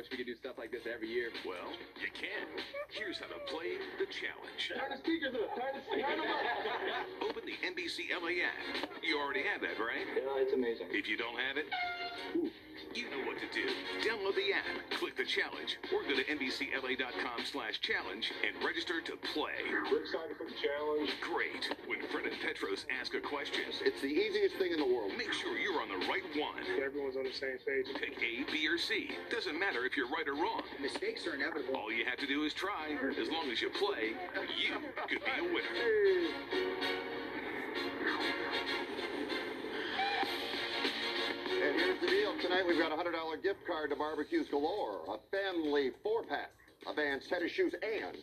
wish we could do stuff like this every year. Well, you can. Here's how to play the challenge. Turn the speakers up. Turn the speakers up. Open the NBC LA app. You already have that, right? Yeah, it's amazing. If you don't have it, you know what to do. Download the app, click the challenge, or go to NBCLA.com slash challenge and register to play. We're excited for the challenge. Great. When Fred and Petros ask a question, It's the easiest thing in the world. make sure you're on the right one. Everyone's on the same page. Pick A, B, or C. Doesn't matter if you're right or wrong. Mistakes are inevitable. All you have to do is try. As long as you play, you could be a winner. And here's the deal. Tonight we've got a $100 gift card to Barbecues Galore, a family four-pack, a set of shoes, and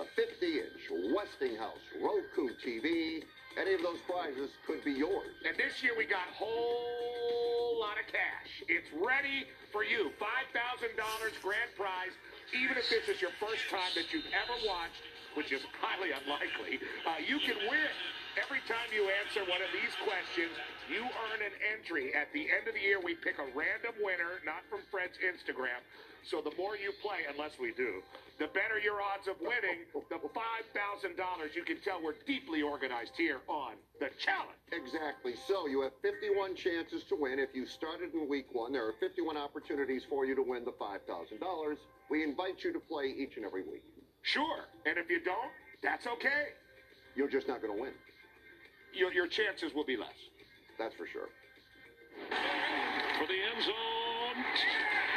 a 50-inch Westinghouse Roku TV. Any of those prizes could be yours. And this year we got a whole lot of cash. It's ready for you. $5,000 grand prize. Even if this is your first time that you've ever watched, which is highly unlikely, uh, you can win. Every time you answer one of these questions, you earn an entry. At the end of the year, we pick a random winner, not from Fred's Instagram. So the more you play, unless we do, the better your odds of winning the $5,000. You can tell we're deeply organized here on the challenge. Exactly. So you have 51 chances to win. If you started in week one, there are 51 opportunities for you to win the $5,000. We invite you to play each and every week. Sure. And if you don't, that's okay. You're just not going to win. Your, your chances will be less. That's for sure. For the end zone.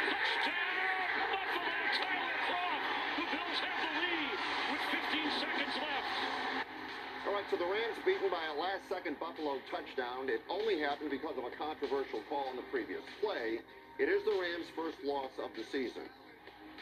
Touchdown! Buffalo Tyler Kroft. The Bills have the lead with 15 seconds left. All right, so the Rams beaten by a last-second Buffalo touchdown. It only happened because of a controversial call in the previous play. It is the Rams' first loss of the season.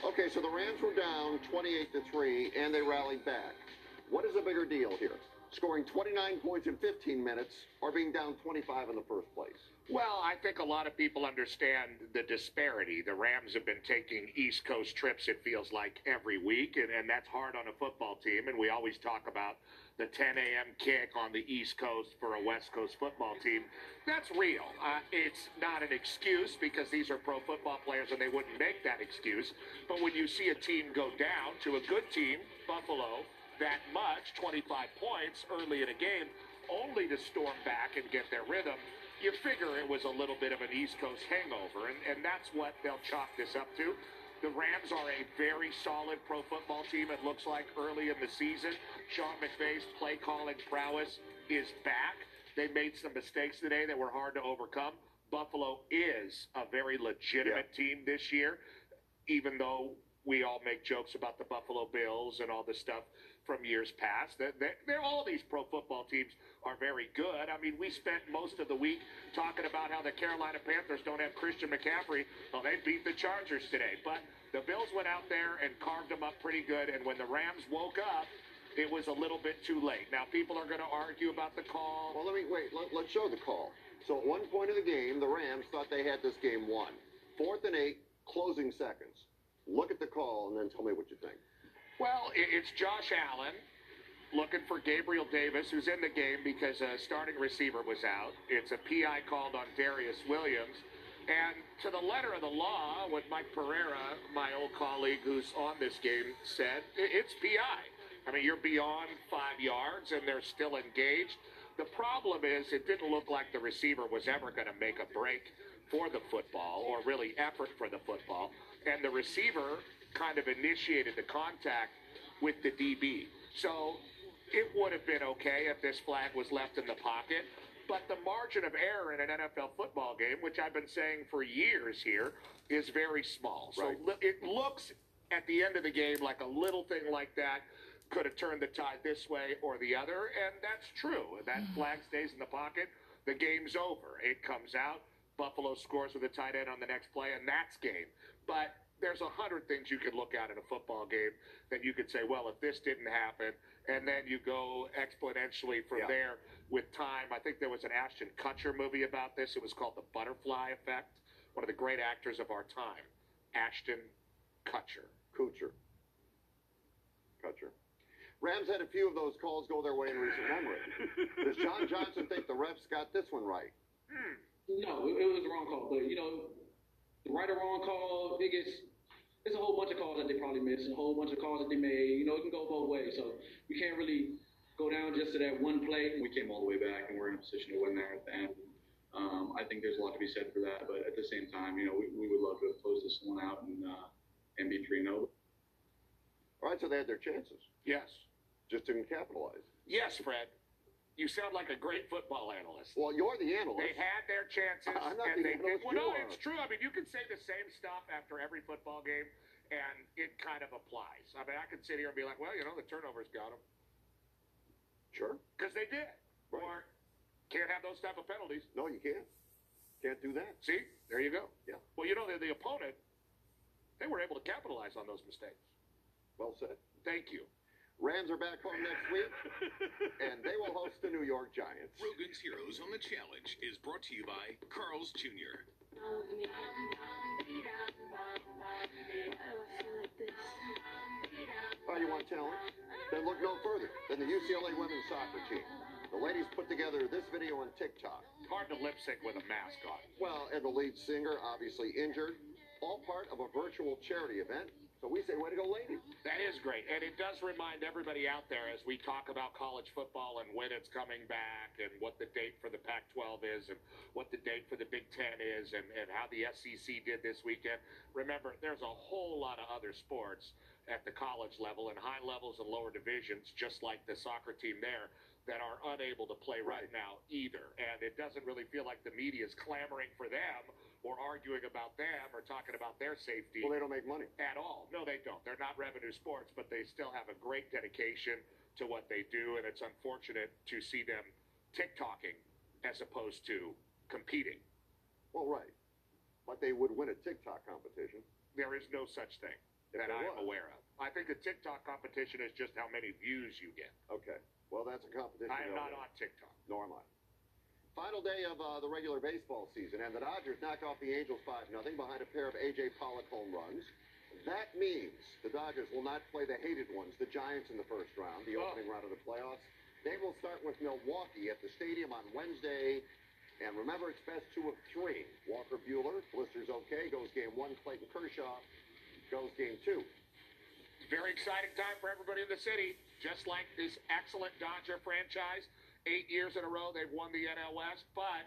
Okay, so the Rams were down 28 to 3, and they rallied back. What is a bigger deal here? Scoring 29 points in 15 minutes or being down 25 in the first place? Well, I think a lot of people understand the disparity. The Rams have been taking East Coast trips, it feels like, every week, and, and that's hard on a football team. And we always talk about the 10 a.m. kick on the East Coast for a West Coast football team. That's real. Uh, it's not an excuse because these are pro football players and they wouldn't make that excuse. But when you see a team go down to a good team, Buffalo, that much, 25 points early in a game, only to storm back and get their rhythm, you figure it was a little bit of an East Coast hangover, and, and that's what they'll chalk this up to. The Rams are a very solid pro football team, it looks like, early in the season. Sean McVay's play calling prowess is back. They made some mistakes today that were hard to overcome. Buffalo is a very legitimate team this year, even though we all make jokes about the Buffalo Bills and all this stuff from years past. They're, they're, all these pro football teams are very good. I mean, we spent most of the week talking about how the Carolina Panthers don't have Christian McCaffrey. Well, they beat the Chargers today, but the Bills went out there and carved them up pretty good. And when the Rams woke up, it was a little bit too late. Now, people are going to argue about the call. Well, let me wait. Let, let's show the call. So at one point of the game, the Rams thought they had this game won. Fourth and eight, closing seconds. Look at the call and then tell me what you think. Well, it's Josh Allen looking for Gabriel Davis, who's in the game because a starting receiver was out. It's a PI called on Darious Williams. And to the letter of the law, what Mike Pereira, my old colleague who's on this game, said, it's PI. I mean, you're beyond five yards and they're still engaged. The problem is it didn't look like the receiver was ever going to make a break for the football or really effort for the football. And the receiver kind of initiated the contact with the DB. So it would have been okay if this flag was left in the pocket. But the margin of error in an NFL football game, which I've been saying for years here, is very small. So Right. it looks at the end of the game like a little thing like that could have turned the tide this way or the other, and that's true. That mm. flag stays in the pocket, the game's over. It comes out, Buffalo scores with a tight end on the next play, and that's game. But there's a hundred things you could look at in a football game that you could say, well, if this didn't happen, and then you go exponentially from Yeah. there with time. I think there was an Ashton Kutcher movie about this. It was called The Butterfly Effect. One of the great actors of our time, Ashton Kutcher. Kutcher. Kutcher. Rams had a few of those calls go their way in recent memory. Does John Johnson think the refs got this one right? Hmm. No, it, it was the wrong call. But you know, the right or wrong call, biggest it's a whole bunch of calls that they probably missed, a whole bunch of calls that they made. You know, it can go both ways. So we can't really go down just to that one play. We came all the way back, and we're in a position to win there at the end. Um, I think there's a lot to be said for that, but at the same time, you know, we, we would love to have closed this one out and uh, and be three 0 All right, so they had their chances, Yes. just didn't capitalize. Yes, Fred. You sound like a great football analyst. Well, you're the analyst. They had their chances, I'm not and the they analyst. Well, no, it's true. I mean, you can say the same stuff after every football game, and it kind of applies. I mean, I could sit here and be like, well, you know, the turnovers got them Sure. because they did, Right. or can't have those type of penalties. No, you can't. Can't do that. See, there you go. Yeah. Well, you know, the, the opponent, they were able to capitalize on those mistakes. Well said. Thank you. Rams are back home next week, and they will host the New York Giants. Roggin's Heroes on the Challenge is brought to you by Carl's Jr. Oh, you want talent? Then look no further than the UCLA women's soccer team. The ladies put together this video on TikTok. Hard to lip sync with a mask on. Well, and the lead singer obviously injured. All part of a virtual charity event. So we say, way to go, ladies. That is great. And it does remind everybody out there as we talk about college football and when it's coming back and what the date for the Pac 12 is and what the date for the Big Ten is and, and how the SEC did this weekend. Remember, there's a whole lot of other sports at the college level and high levels and lower divisions, just like the soccer team there, that are unable to play right now either. And it doesn't really feel like the media is clamoring for them or arguing about them or talking about their safety Well, they don't make money. at all. No, they don't. They're not revenue sports, but they still have a great dedication to what they do, and it's unfortunate to see them TikToking as opposed to competing. Well, right. But they would win a TikTok competition. There is no such thing If that I am aware of. I think the TikTok competition is just how many views you get. Okay. Well, that's a competition. I am not on TikTok. Nor am I. Final day of uh, the regular baseball season, and the Dodgers knock off the Angels 5 0 behind a pair of A.J. Pollock home runs. That means the Dodgers will not play the hated ones, the Giants, in the first round, the Oh. opening round of the playoffs. They will start with Milwaukee at the stadium on Wednesday. And remember, it's best two of three. Walker Buehler, blisters okay, goes game one. Clayton Kershaw goes game two. Very exciting time for everybody in the city. Just like this excellent Dodger franchise, eight years in a row they've won the NL West, but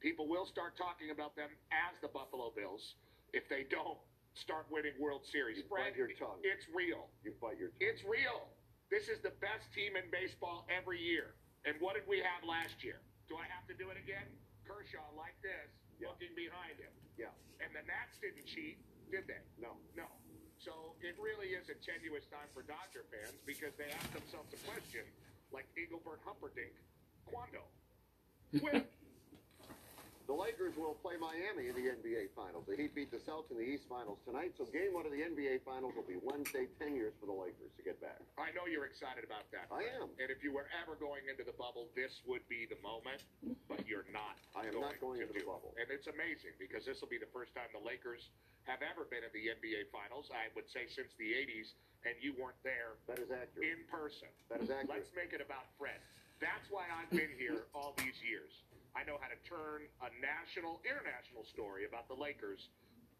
people will start talking about them as the Buffalo Bills if they don't start winning World Series. You bite your tongue. it's real. You bite your tongue. It's real. This is the best team in baseball every year. And what did we have last year? Do I have to do it again? Kershaw like this, Yeah. looking behind him. Yeah. And the Nats didn't cheat, did they? No. No. So it really is a tenuous time for Dodger fans because they ask themselves a question like Engelbert Humperdinck, Quando? When? The Lakers will play Miami in the NBA Finals. The Heat beat the Celtics in the East Finals tonight, so game one of the NBA Finals will be Wednesday, 10 years for the Lakers to get back. I know you're excited about that. I Fred. am. And if you were ever going into the bubble, this would be the moment, but you're not. I am not going to into the it. bubble. And it's amazing because this will be the first time the Lakers have ever been in the NBA Finals, I would say since the 80s, and you weren't there That is accurate. in person. That is accurate. Let's make it about Fred. That's why I've been here all these years. I know how to turn a national, international story about the Lakers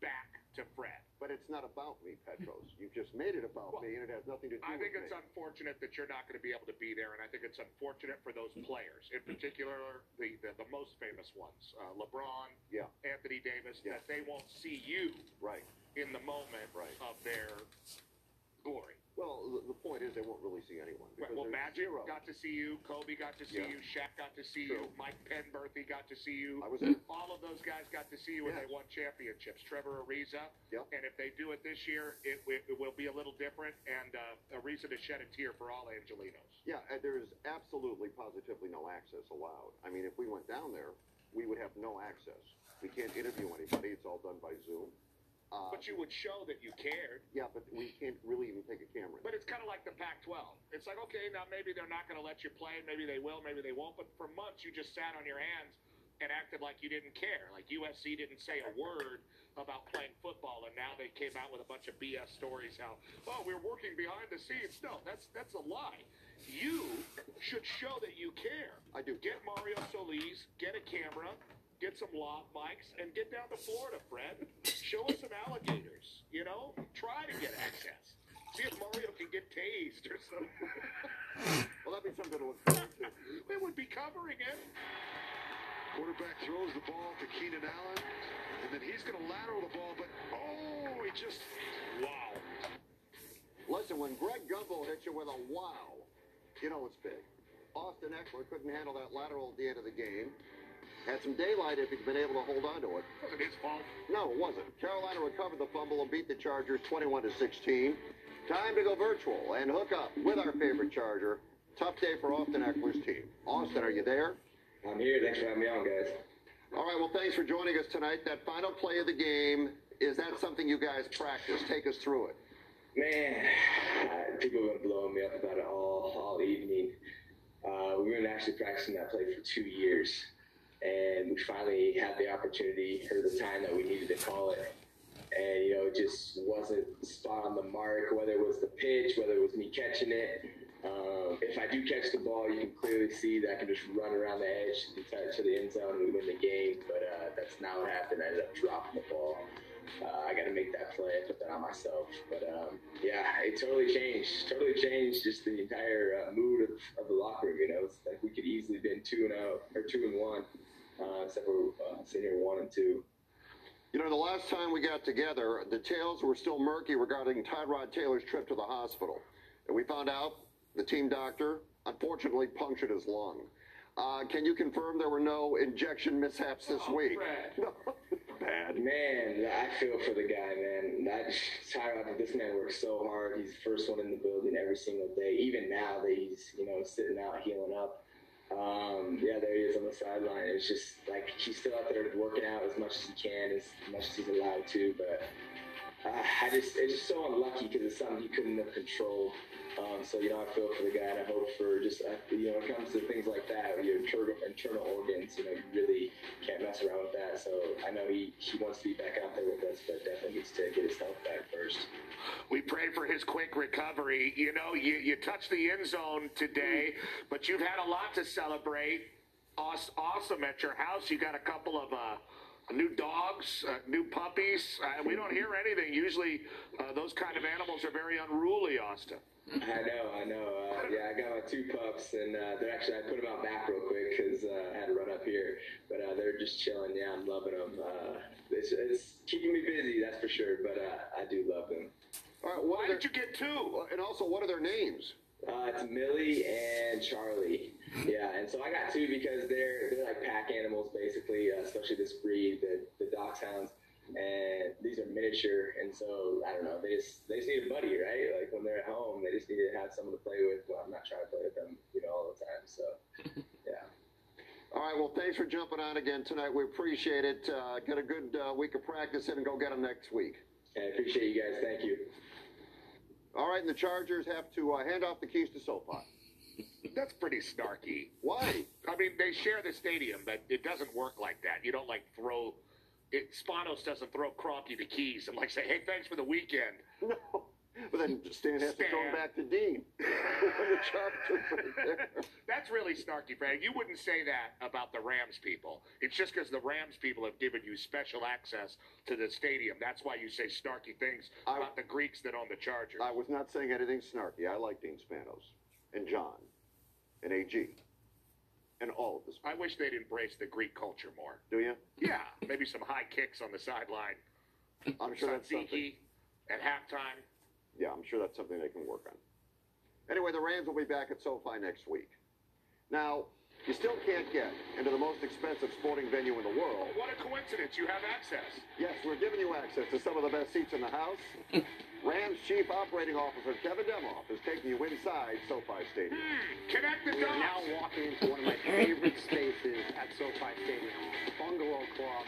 back to Fred. But it's not about me, Petros. You've just made it about Well, me, and it has nothing to do with it. I think me. it's unfortunate that you're not going to be able to be there, and I think it's unfortunate for those players, in particular the the, the most famous ones, uh, LeBron, Yeah. Anthony Davis, Yeah. that they won't see you Right. in the moment Right. of their glory. Well, the, the point is they won't really see anyone. Right, well, Magic zero. got to see you, Kobe got to see Yeah. you, Shaq got to see True. you, Mike Penberthy got to see you. I was there. All of those guys got to see you when Yeah. they won championships. Trevor Ariza. Yep. And if they do it this year, it, it, it will be a little different and uh, a reason to shed a tear for all Angelinos. Yeah, there is absolutely, positively no access allowed. I mean, if we went down there, we would have no access. We can't interview anybody. It's all done by Zoom. Uh, But you would show that you cared. yeah, but we can't really even take a camera. But it's kind of like the Pac-12. It's like, okay, now maybe they're not going to let you play. Maybe they will. Maybe they won't. But for months, you just sat on your hands and acted like you didn't care. Like USC didn't say a word about playing football, and now they came out with a bunch of BS stories. How, oh, we're working behind the scenes. No, that's that's a lie. You should show that you care. I do. Get Mario Solis, get a camera, get some lav mics, and get down to Florida, Fred. Show us some alligators. You know, try to get access. See if Mario can get tased or something. Well, that'd be something to look forward to. They would be covering it. Quarterback throws the ball to Keenan Allen, and then he's going to lateral the ball, but oh, he just Wow. Listen, when Greg Gumbel hits you with a wow, you know it's big. Austin Ekeler couldn't handle that lateral at the end of the game. Had some daylight if he'd been able to hold on to it. Wasn't his fault. No, it wasn't. Carolina recovered the fumble and beat the Chargers 21 to 16. Time to go virtual and hook up with our favorite Charger. Tough day for Austin Ekeler's team. Austin, are you there? I'm here. Thanks for having me on, guys. All right, well, thanks for joining us tonight. That final play of the game, is that something you guys practice? Take us through it. Man, uh, people have been blowing me up about it all all evening. Uh, we've been actually practicing that play for two years, and we finally had the opportunity or the time that we needed to call it. And you know, it just wasn't spot on the mark. Whether it was the pitch, whether it was me catching it. Um, if I do catch the ball, you can clearly see that I can just run around the edge to the, to the end zone and we win the game. But uh, that's not what happened. I ended up dropping the ball. Uh, I got to make that play. I put that on myself. But um, yeah, it totally changed. Totally changed just the entire uh, mood of, of the locker room. You know, it's like we could easily been two and zero or two and one, uh, except we're uh, sitting here one and two. You know, the last time we got together, the tales were still murky regarding Tyrod Taylor's trip to the hospital. And we found out the team doctor unfortunately punctured his lung. Uh, can you confirm there were no injection mishaps this week? No. Bad. Man, I feel for the guy, man. That Tyrod, this man works so hard. He's the first one in the building every single day. Even now that he's, you know, sitting out healing up. Um, yeah, there he is on the sideline. It's just like he's still out there working out as much as he can, as much as he's allowed to. But uh, I just, it's just so unlucky because it's something he couldn't have controlled. Um, so you know, I feel for the guy, and I hope for just uh, you know, when it comes to things like that, your internal, internal organs, you know, you really can't mess around with that. So I know he he wants to be back out there with us, but definitely needs to get his health back first. We pray for his quick recovery. You know, you, you touched the end zone today, but you've had a lot to celebrate. Aw- Awesome at your house. You got a couple of uh, new dogs, uh, new puppies. Uh, we don't hear anything. Usually, uh, those kind of animals are very unruly, Austin. I know, I know. Uh, yeah, I got my two pups, and uh, they're actually I put them out back real quick because uh, I had to run up here, but uh, they're just chilling. Yeah, I'm loving them. Uh, it's, it's keeping me busy, that's for sure. But uh, I do love them. All right, what Why are their, did you get two? and also, what are their names? Uh, it's Millie and Charlie. Yeah, and so I got two because they're they're like pack animals basically, uh, especially this breed, the the dachshunds. And these are miniature, and so I don't know. They just they just need a buddy, right? Like when they're at home, they just need to have someone to play with. Well, I'm not trying to play with them, you know, all the time. So, yeah. All right, well, thanks for jumping on again tonight. We appreciate it. Uh, get a good uh, week of practice in and go get them next week. And I appreciate you guys. Thank you. All right, and the Chargers have to uh, hand off the keys to SoFi. That's pretty snarky. Why? I mean, they share the stadium, but it doesn't work like that. You don't like throw. It, Spanos doesn't throw Kroenke the keys and like say, "Hey, thanks for the weekend." No. But then Stan has to throw them Stan. back to Dean. That's really snarky, Brad. You wouldn't say that about the Rams people. It's just because the Rams people have given you special access to the stadium. That's why you say snarky things I- about the Greeks that own the Chargers. I was not saying anything snarky. I like Dean Spanos and John and AG and all of this. I wish they'd embrace the Greek culture more. Do you? Yeah, maybe some high kicks on the sideline. I'm sure that's something. At halftime. Yeah, I'm sure that's something they can work on. Anyway, the Rams will be back at SoFi next week. Now, you still can't get into the most expensive sporting venue in the world. What a coincidence! You have access. Yes, we're giving you access to some of the best seats in the house. Rams Chief Operating Officer Kevin Demoff is taking you inside SoFi Stadium. Hmm, connect the We are now walking into one of my favorite spaces at SoFi Stadium, Bungalow Club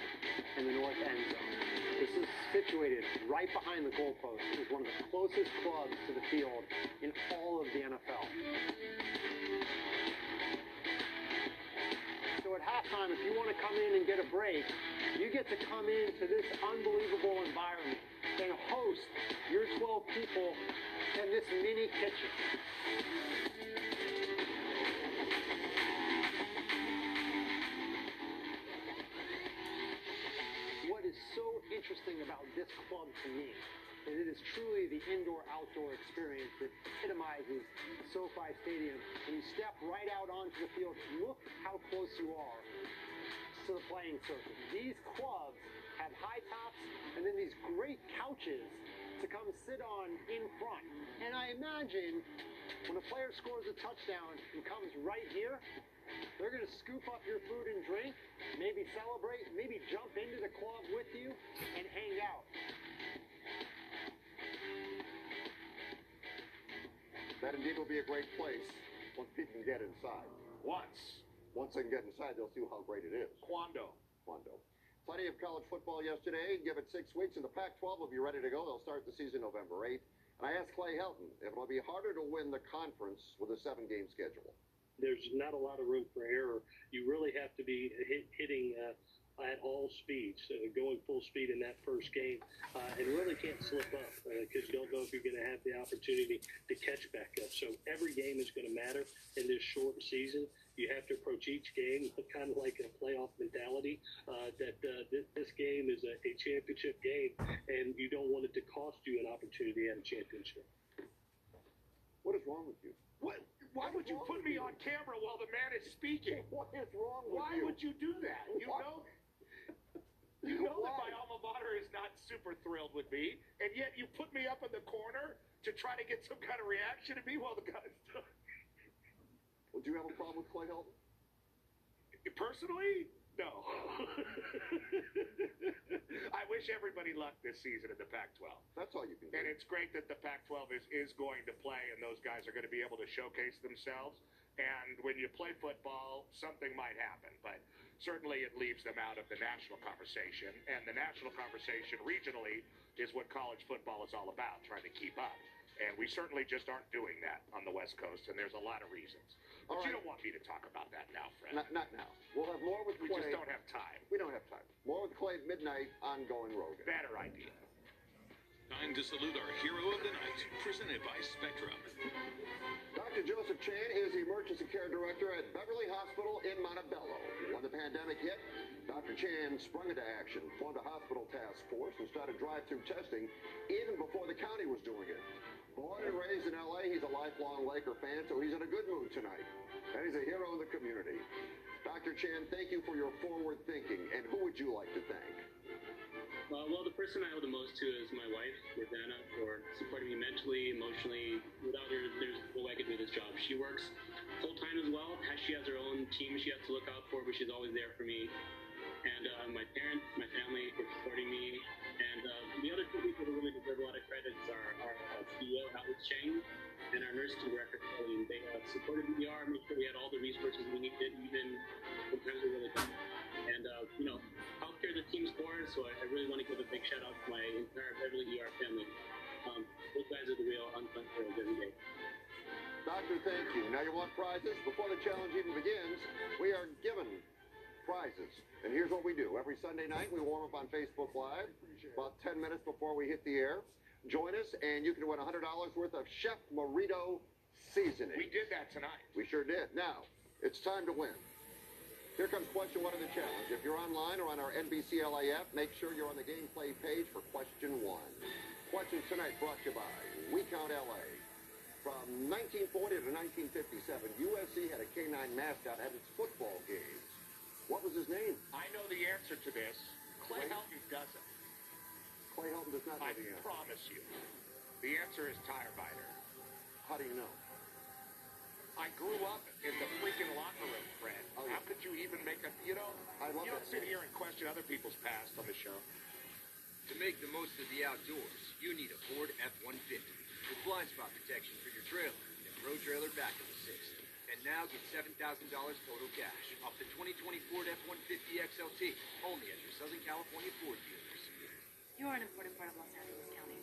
in the north end zone. This is situated right behind the goalpost. Is one of the closest clubs to the field in all of the NFL. So at halftime, if you want to come in and get a break, you get to come into this unbelievable environment and host your 12 people in this mini kitchen. Interesting about this club to me is it is truly the indoor-outdoor experience that epitomizes SoFi Stadium. When you step right out onto the field, look how close you are to the playing surface. These clubs have high tops and then these great couches to come sit on in front. And I imagine when a player scores a touchdown and comes right here, they're going to scoop up your food and drink, maybe celebrate, maybe jump be a great place once people can get inside. Once. Once they can get inside, they'll see how great it is. Quando. Quando. Plenty of college football yesterday. Give it six weeks, and the Pac-12 will be ready to go. They'll start the season November 8th. And I asked Clay Helton if it'll be harder to win the conference with a seven-game schedule. There's not a lot of room for error. You really have to be hit, hitting uh, at all speeds, uh, going full speed in that first game, uh, and really can't slip up because you don't know if you're going to have the opportunity to catch back up. So every game is going to matter in this short season. You have to approach each game kind of like a playoff mentality. Uh, that uh, th- this game is a, a championship game, and you don't want it to cost you an opportunity at a championship. What is wrong with you? What? Why would you put me on camera while the man is speaking? What is wrong with Why you? Why would you do that? You What? know, you know that my alma mater is not super thrilled with me, and yet you put me up in the corner to try to get some kind of reaction to me while the guy's done. Would you have a problem with Clay Helton? Personally, no. I wish everybody luck this season in the Pac-12. That's all you can do. And it's great that the Pac-12 is, is going to play, and those guys are going to be able to showcase themselves. And when you play football, something might happen, but certainly it leaves them out of the national conversation. And the national conversation regionally is what college football is all about, trying to keep up. And we certainly just aren't doing that on the West Coast, and there's a lot of reasons. But All you don't want me to talk about that now, Fred. Not, not now. We'll have more with we Clay. just don't have time. We don't have time. More with Clay at midnight on Going Roggin. Better idea. Time to salute our hero of the night, presented by Spectrum. Dr. Joseph Chan is the Emergency Care Director at Beverly Hospital in Montebello. When the pandemic hit, Dr. Chan sprung into action, formed a hospital task force, and started drive-through testing even before the county was doing it. Born and raised in L.A., he's a lifelong Laker fan, so he's in a good mood tonight. And he's a hero in the community. Dr. Chan, thank you for your forward thinking. And who would you like to thank? Uh, well, the person I owe the most to is my wife, Rosanna, for supporting me mentally, emotionally. Without her, there's no way I could do this job. She works full time as well. She has her own team she has to look out for, but she's always there for me. And uh, my parents, my family for supporting me. And uh, the other two people who really deserve a lot of credit are our CEO, Alex Chang, and our nursing director, Colleen. They uh, supported ER, made shout out my entire Beverly ER family. Um, those guys are the real unsung heroes every day. Doctor, thank you. Now you want prizes? Before the challenge even begins, we are given prizes. And here's what we do. Every Sunday night, we warm up on Facebook Live about 10 minutes before we hit the air. Join us, and you can win $100 worth of Chef Merito seasoning. We did that tonight. We sure did. Now, it's time to win. Here comes question one of the challenge. If you're online or on our NBC LAF, make sure you're on the gameplay page for question one. Questions tonight brought to you by We Count LA. From 1940 to 1957, USC had a canine mascot at its football games. What was his name? I know the answer to this. Clay Helton doesn't. Clay Helton does not know I the answer. I promise you. The answer is Tirebiter. How do you know? I grew up in the freaking locker room, Fred. Oh, yeah. How could you even make a, you know, I love you don't sit here and question other people's past on the show. To make the most of the outdoors, you need a Ford F-150 with blind spot protection for your trailer and Pro Trailer backup assist. And now get $7,000 total cash off the 2020 Ford F-150 XLT only at your Southern California Ford dealers. You are an important part of Los Angeles County.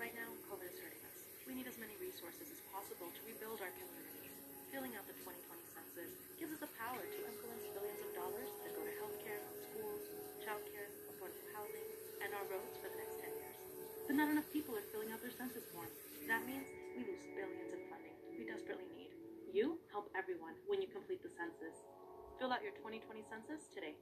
Right now, COVID is hurting us. We need as many resources as possible to rebuild our communities. Filling out the 2020 census gives us the power to influence billions of dollars that go to healthcare, schools, childcare, affordable housing, and our roads for the next 10 years. But not enough people are filling out their census forms. That means we lose billions in funding we desperately need. You help everyone when you complete the census. Fill out your 2020 census today.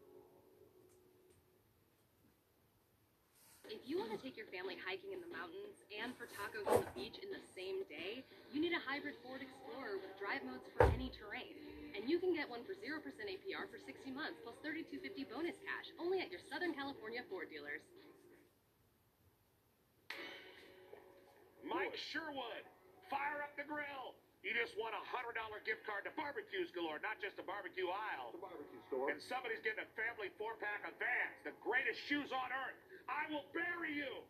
If you want to take your family hiking in the mountains and for tacos on the beach in the same day, you need a hybrid Ford Explorer with drive modes for any terrain. And you can get one for 0% APR for 60 months plus 3250 bonus cash only at your Southern California Ford dealers. Mike Sherwood, fire up the grill. You just won a hundred dollar gift card to Barbecues Galore, not just a barbecue aisle. The barbecue store. And somebody's getting a family four pack of Vans, the greatest shoes on earth. I will bury you.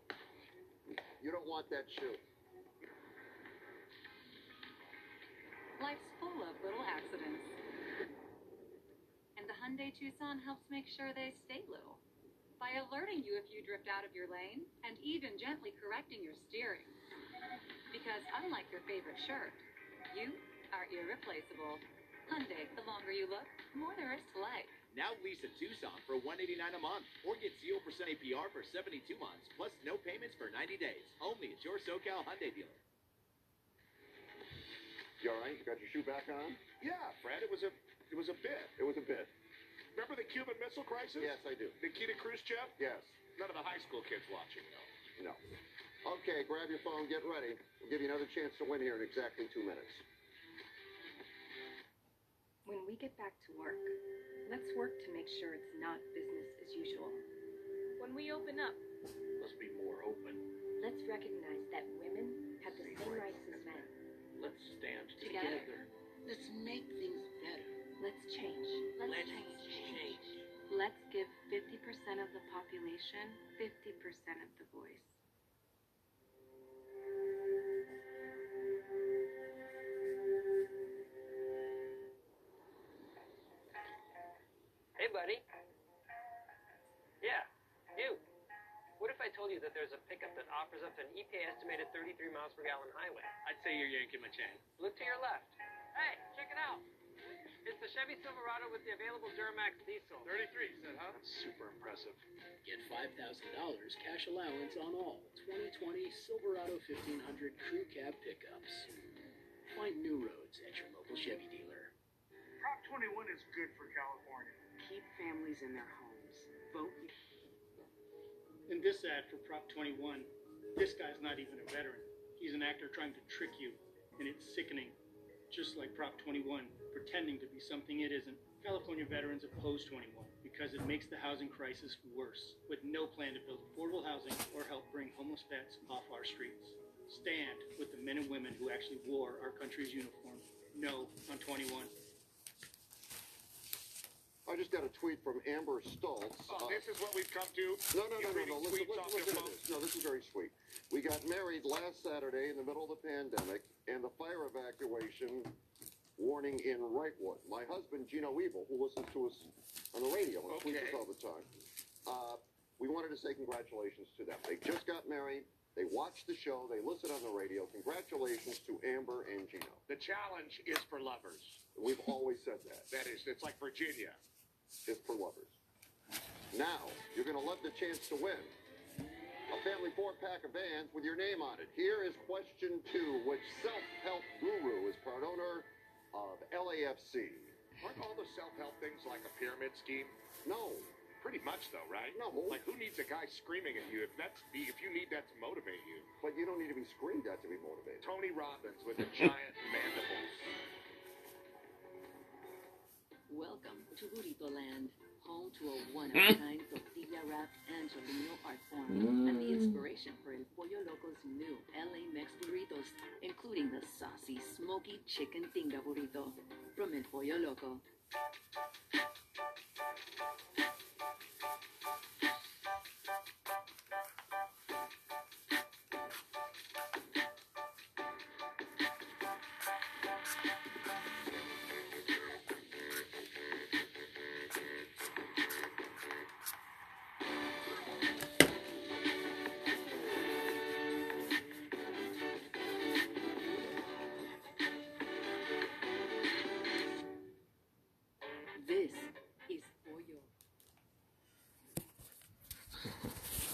You don't want that shoe. Life's full of little accidents. And the Hyundai Tucson helps make sure they stay little by alerting you if you drift out of your lane and even gently correcting your steering. Because unlike your favorite shirt, you are irreplaceable. Hyundai, the longer you look, the more there is to like. Now lease a Tucson for 189 a month or get 0% APR for 72 months plus no payments for 90 days. Only at your SoCal Hyundai dealer. You all right? You got your shoe back on? Yeah, Fred, it was a it was a bit. It was a bit. Remember the Cuban Missile Crisis? Yes, I do. Nikita Khrushchev? Yes. None of the high school kids watching, though. No. Okay, grab your phone, get ready. We'll give you another chance to win here in exactly two minutes. When we get back to work, let's work to make sure it's not business as usual. When we open up, Let's be more open. let's recognize that women have the same rights as men. Let's stand Together. together. Let's make things better. Let's change. Let's give 50% of the population 50% of the voice. Hey, buddy. Yeah, you. What if I told you that there's a pickup that offers up to an EPA estimated 33 miles per gallon highway? I'd say you're yanking my chain. Look to your left. Hey, check it out. It's the Chevy Silverado with the available Duramax diesel. 33, said, huh? Super impressive. Get $5,000 cash allowance on all 2020 Silverado 1500 Crew Cab pickups. Find new roads at your local Chevy dealer. Prop 21 is good for California. Keep families in their homes. Vote. In this ad for Prop 21, this guy's not even a veteran. He's an actor trying to trick you, and it's sickening. Just like Prop 21, pretending to be something it isn't. California veterans oppose 21 because it makes the housing crisis worse, with no plan to build affordable housing or help bring homeless vets off our streets. Stand with the men and women who actually wore our country's uniform. No on 21. I just got a tweet from Amber Stoltz. Oh, this is what we've come to. No, no, You no, no, no. Listen, listen, listen to this. No, this is very sweet. We got married last Saturday in the middle of the pandemic, and the fire evacuation warning in Wrightwood. My husband, Gino Evil, who listens to us on the radio and tweets us all the time, uh, we wanted to say congratulations to them. They just got married. They watched the show. They listened on the radio. Congratulations to Amber and Gino. The challenge is for lovers. We've always said that. That is, it's like Virginia. It's for lovers. Now, you're going to love the chance to win. A family four pack of vans with your name on it. Here is question two. Which self help guru is part owner of LAFC? Aren't all the self-help things like a pyramid scheme? No. Pretty much, though, right? No. Like, who needs a guy screaming at you if that's the if you need that to motivate you? But you don't need to be screamed at to be motivated. Tony Robbins with the giant mandibles. Welcome to Burrito Land, home to a one-of-a-kind tortilla for El Pollo Loco's new LA Mex burritos, including the saucy, smoky chicken tinga burrito from El Pollo Loco.